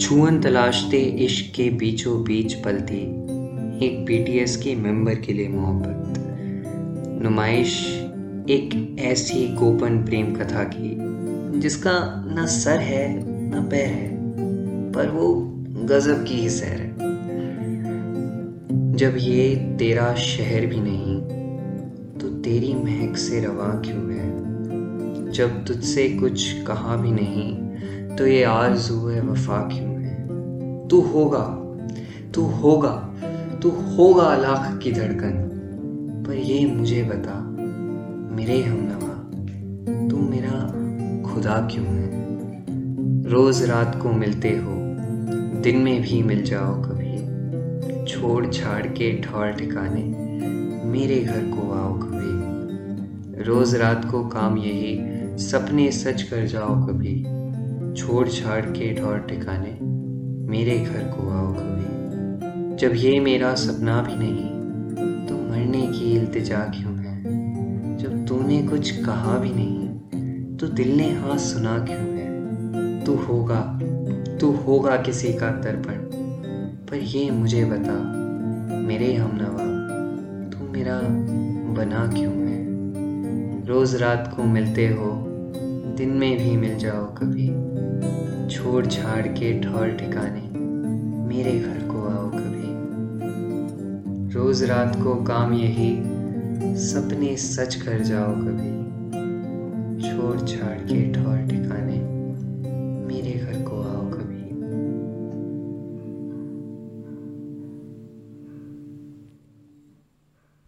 छुअन तलाशते इश्क के बीचों बीच पलती एक बीटीएस के मेंबर के लिए मोहब्बत। नुमाइश, एक ऐसी गोपन प्रेम कथा की, जिसका न सर है, न पैर है, पर वो गजब की ही सैर है। जब ये तेरा शहर भी नहीं तो तेरी महक से रवा क्यों है? जब तुझसे कुछ कहा भी नहीं तो ये आरज़ू है वफा क्यों है? तू होगा तू होगा तू होगा लाख की धड़कन। पर ये मुझे बता, मेरे हमनवा तू मेरा खुदा क्यों है? रोज रात को मिलते हो, दिन में भी मिल जाओ कभी। छोड़ छाड़ के ठौर ठिकाने, मेरे घर को आओ कभी। रोज रात को काम यही, सपने सच कर जाओ कभी। छोड़ छाड़ के ठौर ठिकाने मेरे घर को आओ कभी। जब ये मेरा सपना भी नहीं तो मरने की इल्तिजा क्यों है? जब तूने कुछ कहा भी नहीं तो दिल ने हाँ सुना क्यों है? तू होगा तू होगा किसी का तर्पण पर ये मुझे बता, मेरे हमनवा, तू मेरा बना क्यों है? रोज रात को मिलते हो, दिन में भी मिल जाओ कभी। छोड़ छाड़ के ठौर ठिकाने मेरे घर को आओ कभी। रोज रात को काम यही, सपने सच कर जाओ कभी। छोड़ छाड़ के ठौर ठिकाने मेरे घर को